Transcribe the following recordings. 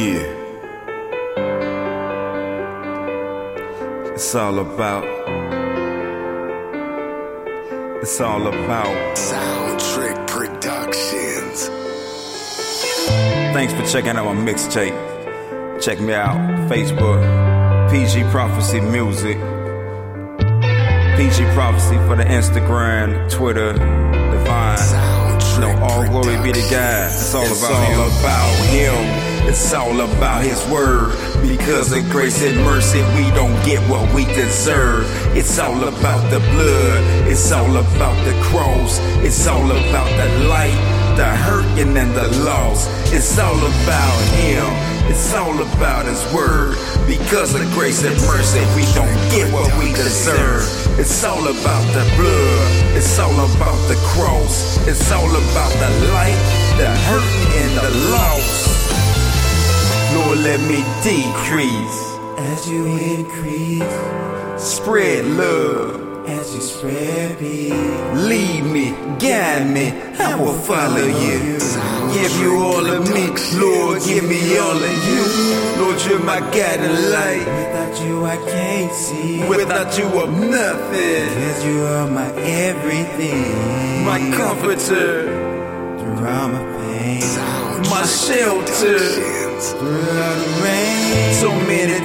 Yeah. It's all about. It's all about. Sound Trick Productions. Thanks for checking out my mixtape. Check me out, Facebook, PG Prophecy Music. PG Prophecy for the Instagram, Twitter, Divine. Trick all glory be to God. It's all It's about all him. about him. It's all about his word. Because of grace and mercy, we don't get what we deserve. It's all about the blood. It's all about the cross. It's all about the light, the hurting and the loss. It's all about him. It's all about his word. Because of grace and mercy, we don't get what we deserve. It's all about the blood. It's all about the cross. It's all about the light, the hurting and the loss. Lord, let me decrease. As you increase, Spread love. as you spread peace, Lead me, guide me, I will follow you. Give you all of me, Lord, give me all of you. Lord, you're my guiding light. without you I can't see. Without you, I'm nothing. Cause you are my everything. My comforter, through all my pain, my shelter.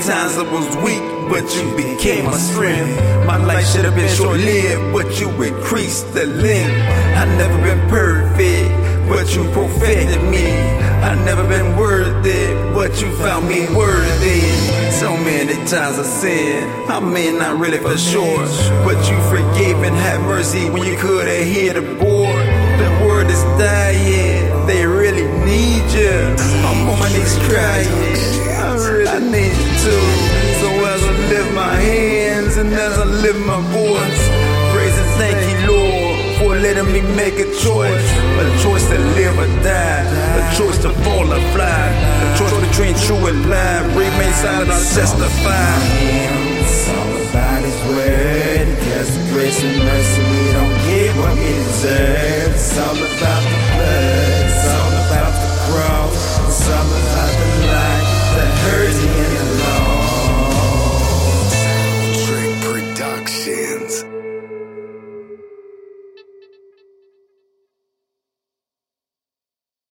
Times I was weak, but you became my strength. My life should have been short lived, but you increased the length. I never been perfect, but you perfected me. I never been worthy, but you found me worthy. So many times I sinned, I mean not really for sure, but you forgave and had mercy when you could have hit a board. The word is dying, they really need you. I'm on my knees crying. lift my voice. Praise and thank you, Lord, for letting me make a choice. A choice to live or die. A choice to fall or fly. A choice between true and blind. Remain silent or testify. About his word, just grace and mercy. We don't get what we deserve. It's all about